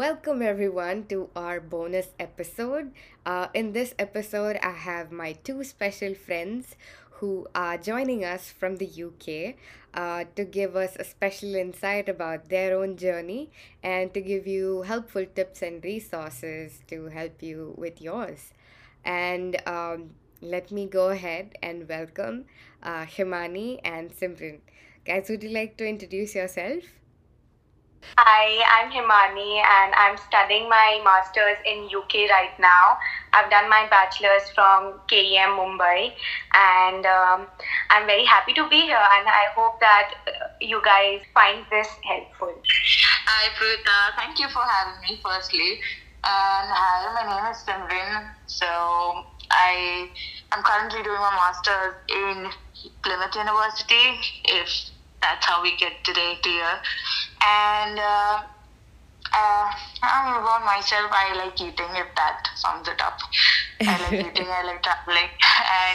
Welcome everyone to our bonus episode. Uh, in this episode, I have my two special friends who are joining us from the UK uh, to give us a special insight about their own journey and to give you helpful tips and resources to help you with yours. And um, let me go ahead and welcome uh, Himani and Simran. Guys, would you like to introduce yourself? Hi, I'm Himani and I'm studying my master's in UK right now. I've done my bachelor's from KEM Mumbai and um, I'm very happy to be here and I hope that uh, you guys find this helpful. Hi, Prita. Thank you for having me, firstly. And hi, my name is Simran. So I am currently doing my master's in Plymouth University, if that's how we get today to here. And uh, uh, about myself, I like eating, if that sums it up. I like eating, I like traveling,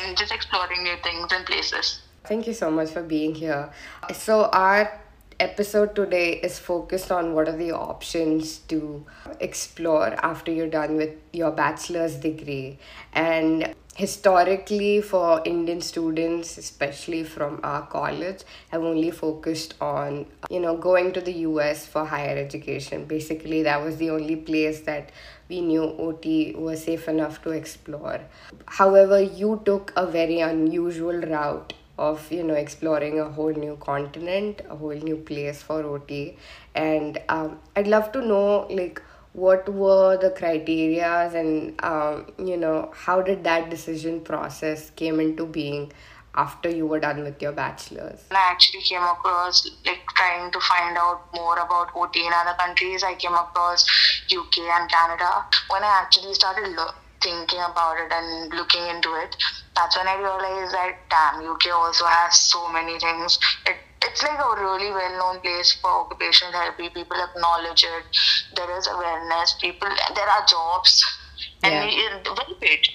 and just exploring new things and places. Thank you so much for being here. So, our episode today is focused on what are the options to explore after you're done with your bachelor's degree. And historically for indian students especially from our college have only focused on you know going to the us for higher education. Basically that was the only place that we knew ot was safe enough to explore. However you took a very unusual route of you know exploring a whole new continent a whole new place for ot and um, i'd love to know like what were the criterias and um, you know how did that decision process came into being after you were done with your bachelor's? I actually came across like trying to find out more about ot in other countries. I came across uk and canada. When i actually started lo- thinking about it and looking into it that's when i realized that damn uk also has so many things. It it's like a really well-known place for occupational therapy. People acknowledge it. There is awareness. People, there are jobs, and yeah. well paid.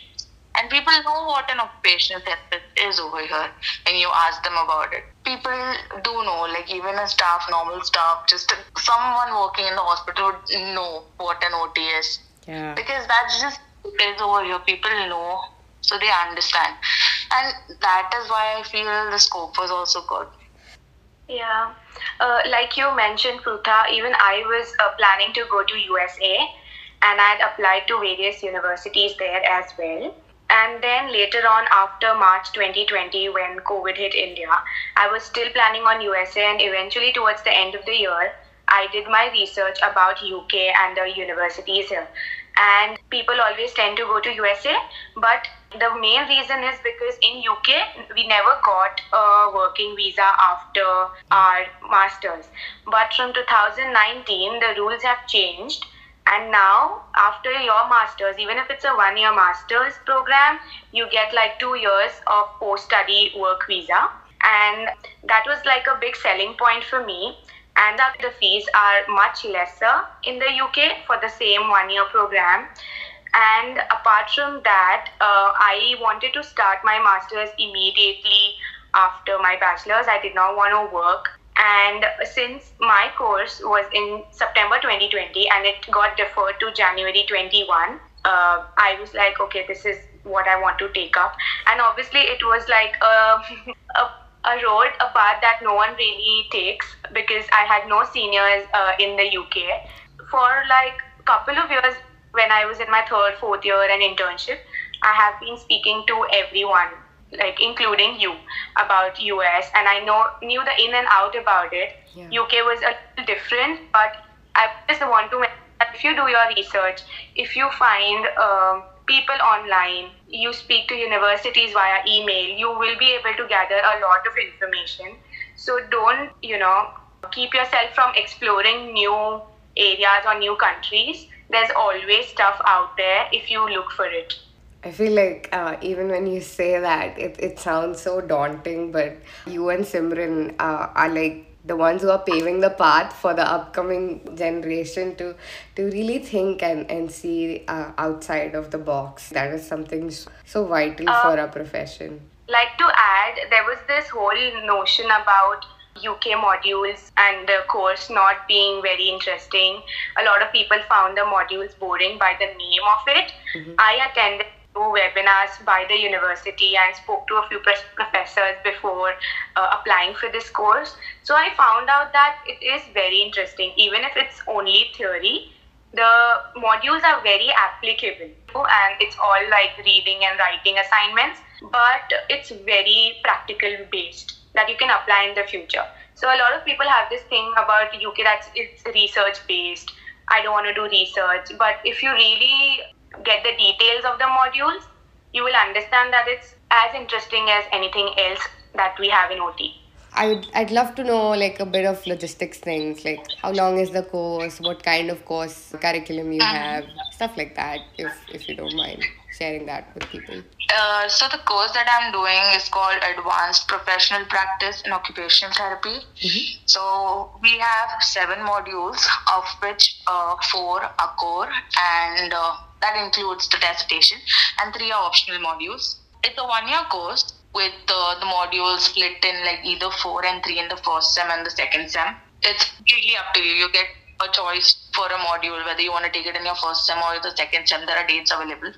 And people know what an occupational therapist is over here, and you ask them about it. People do know, like even a staff, normal staff, just someone working in the hospital would know what an OT is. Yeah. Because that's just is over here. People know, so they understand, and that is why I feel the scope was also good yeah, uh, like you mentioned, Prutha, even I was uh, planning to go to USA and I'd applied to various universities there as well. And then later on, after March 2020, when COVID hit India, I was still planning on USA. And eventually, towards the end of the year, I did my research about UK and the universities here. And people always tend to go to USA, but the main reason is because in UK we never got a working visa after our masters. But from 2019 the rules have changed. And now after your masters even if it's a one year masters program you get like 2 years of post study work visa. And that was like a big selling point for me. And the fees are much lesser in the UK for the same one year program and apart from that, uh, I wanted to start my master's immediately after my bachelor's. I did not want to work. And since my course was in September 2020 and it got deferred to January 21, uh, I was like, okay, this is what I want to take up. And obviously, it was like a, a a road, a path that no one really takes because I had no seniors uh, in the UK. For like a couple of years when I was in my third, fourth year and internship, I have been speaking to everyone, like including you, about US, and I know knew the in and out about it. Yeah. UK was a little different, but I just want to mention that if you do your research, if you find um, people online, you speak to universities via email, you will be able to gather a lot of information. So don't, you know, keep yourself from exploring new areas or new countries there's always stuff out there if you look for it. I feel like uh, even when you say that, it, it sounds so daunting, but you and Simran uh, are like the ones who are paving the path for the upcoming generation to to really think and, and see uh, outside of the box. That is something so vital for our profession. Like to add, there was this whole notion about UK modules and the course not being very interesting. A lot of people found the modules boring by the name of it. Mm-hmm. I attended two webinars by the university and spoke to a few professors before uh, applying for this course. So I found out that it is very interesting, even if it's only theory. The modules are very applicable and it's all like reading and writing assignments, but it's very practical based that you can apply in the future. So a lot of people have this thing about UK that it's research based. I don't want to do research, but if you really get the details of the modules, you will understand that it's as interesting as anything else that we have in OT. I'd, I'd love to know like a bit of logistics things like how long is the course what kind of course curriculum you have stuff like that if if you don't mind sharing that with people. Uh, so the course that i'm doing is called advanced professional practice in occupational therapy. Mm-hmm. so we have seven modules of which uh, four are core and uh, that includes the dissertation and three are optional modules. It's a one year course with uh, the modules split in like either four and three in the first sem and the second sem. It's completely up to you. You get a choice for a module whether you want to take it in your first sem or the second sem. There are dates available,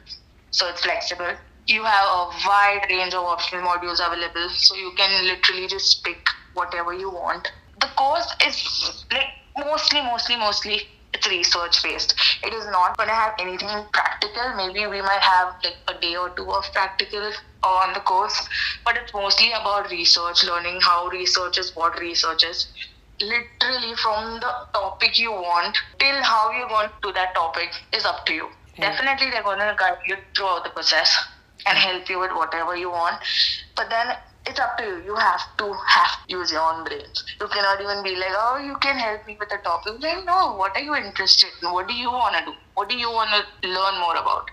so it's flexible. You have a wide range of optional modules available, so you can literally just pick whatever you want. The course is like mostly, mostly, mostly it's research based. It is not going to have anything practical. Maybe we might have like a day or two of practical on the course, but it's mostly about research, learning how research is, what research is. Literally, from the topic you want till how you want to that topic is up to you. Definitely, they're going to guide you throughout the process and help you with whatever you want. But then it's up to you. You have to have to use your own brains. You cannot even be like, oh, you can help me with a topic. Like, no, what are you interested in? What do you want to do? What do you want to learn more about?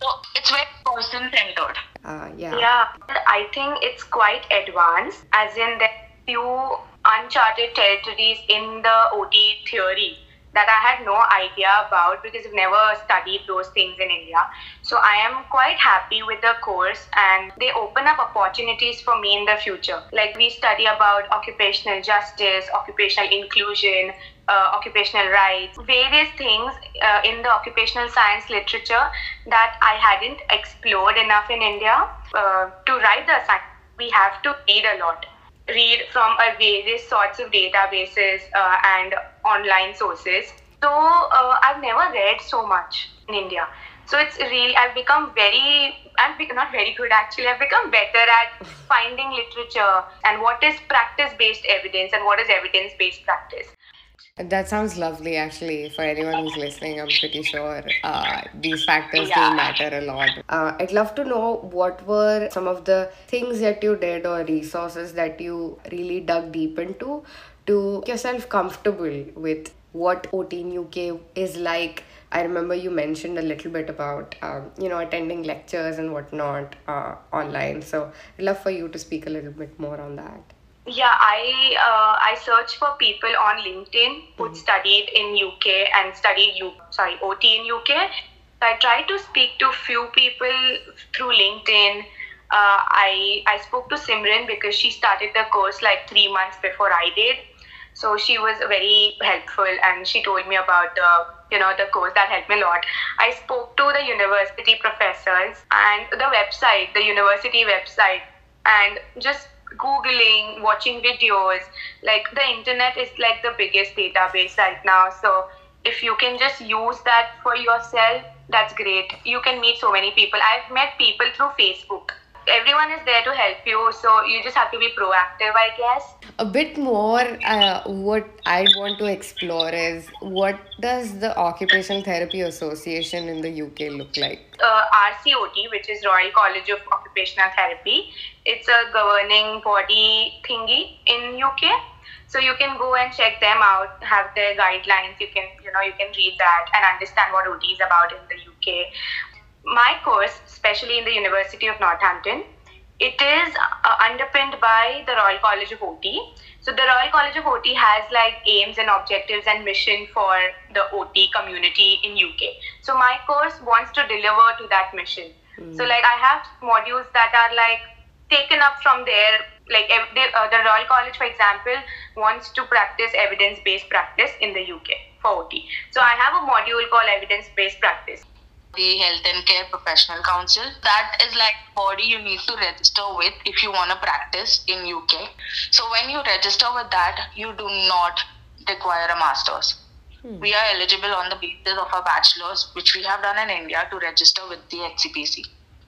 So it's very person centered. Uh, yeah. Yeah, I think it's quite advanced, as in there few uncharted territories in the OT theory that I had no idea about because I've never studied those things in India. So I am quite happy with the course and they open up opportunities for me in the future. Like we study about occupational justice, occupational inclusion, uh, occupational rights, various things uh, in the occupational science literature that I hadn't explored enough in India. Uh, to write the assignment, we have to read a lot read from a various sorts of databases uh, and online sources. So uh, I've never read so much in India. So it's really I've become very I'm not very good actually. I've become better at finding literature and what is practice based evidence and what is evidence based practice. That sounds lovely, actually. For anyone who's listening, I'm pretty sure uh, these factors yeah. do matter a lot. Uh, I'd love to know what were some of the things that you did or resources that you really dug deep into to make yourself comfortable with what OT in UK is like. I remember you mentioned a little bit about, um, you know, attending lectures and whatnot uh, online. So I'd love for you to speak a little bit more on that. Yeah, I uh, I searched for people on LinkedIn who mm-hmm. studied in UK and studied U sorry OT in UK. So I tried to speak to few people through LinkedIn. Uh, I I spoke to Simran because she started the course like three months before I did. So she was very helpful and she told me about the you know the course that helped me a lot. I spoke to the university professors and the website, the university website, and just googling watching videos like the internet is like the biggest database right now. So if you can just use that for yourself that's great. You can meet so many people. I've met people through facebook everyone is there to help you so you just have to be proactive i guess. A bit more uh, what i want to explore is what does the occupational therapy association in the uk look like? Uh, rcot which is royal college of occupational therapy it's a governing body thingy in uk so you can go and check them out have their guidelines you can you know you can read that and understand what ot is about in the uk my course, especially in the University of Northampton, it is uh, underpinned by the Royal College of OT. So the Royal College of OT has like aims and objectives and mission for the OT community in UK. So my course wants to deliver to that mission. Mm. So like I have modules that are like taken up from there. like they, uh, the Royal College, for example, wants to practice evidence-based practice in the UK for OT. So I have a module called evidence-based practice. The Health and Care Professional Council. That is like body you need to register with if you want to practice in UK. So when you register with that, you do not require a master's. Hmm. We are eligible on the basis of a bachelor's, which we have done in India to register with the HCPC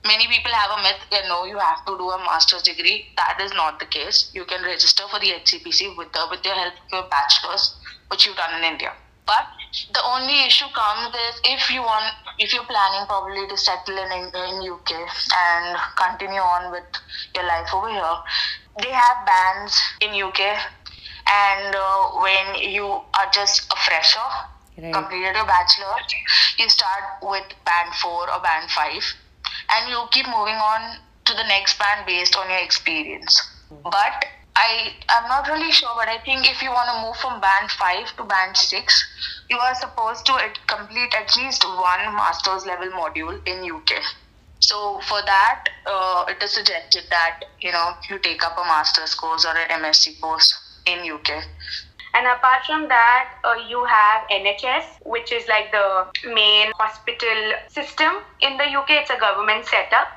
many people have a myth that know, you have to do a master's degree. That is not the case. You can register for the HCPC with the with your help of your bachelor's, which you've done in India. But the only issue comes is if you want, if you're planning probably to settle in in UK and continue on with your life over here, they have bands in UK, and uh, when you are just a fresher, right. completed your bachelor, you start with band four or band five and you keep moving on to the next band based on your experience. But I I'm not really sure, but I think if you want to move from band five to band six, you are supposed to complete at least one master's level module in UK. So for that, uh, it is suggested that you know you take up a master's course or an MSc course in UK. And apart from that, uh, you have NHS, which is like the main hospital system in the UK. It's a government setup,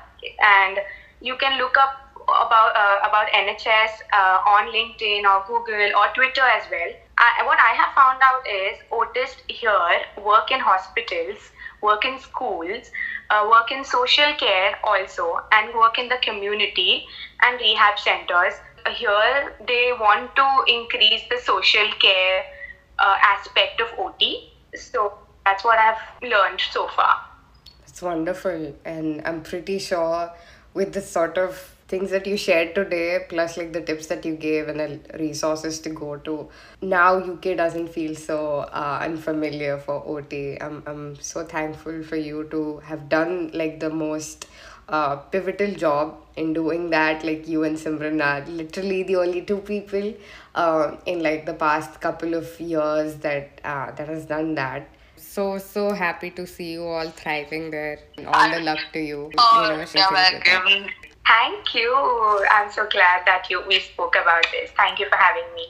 and you can look up about uh, about NHS uh, on LinkedIn or Google or Twitter as well. I, what I have found out is OTs here work in hospitals, work in schools, uh, work in social care also, and work in the community and rehab centers here they want to increase the social care uh, aspect of OT. So that's what I've learned so far. It's wonderful, and I'm pretty sure with the sort of things that you shared today, plus like the tips that you gave and the resources to go to, now UK doesn't feel so uh, unfamiliar for OT. I'm I'm so thankful for you to have done like the most uh, pivotal job in doing that like you and simran are literally the only two people uh, in like the past couple of years that uh, that has done that. So so happy to see you all thriving there all the luck to you oh, thank you. I'm so glad that you we spoke about this. Thank you for having me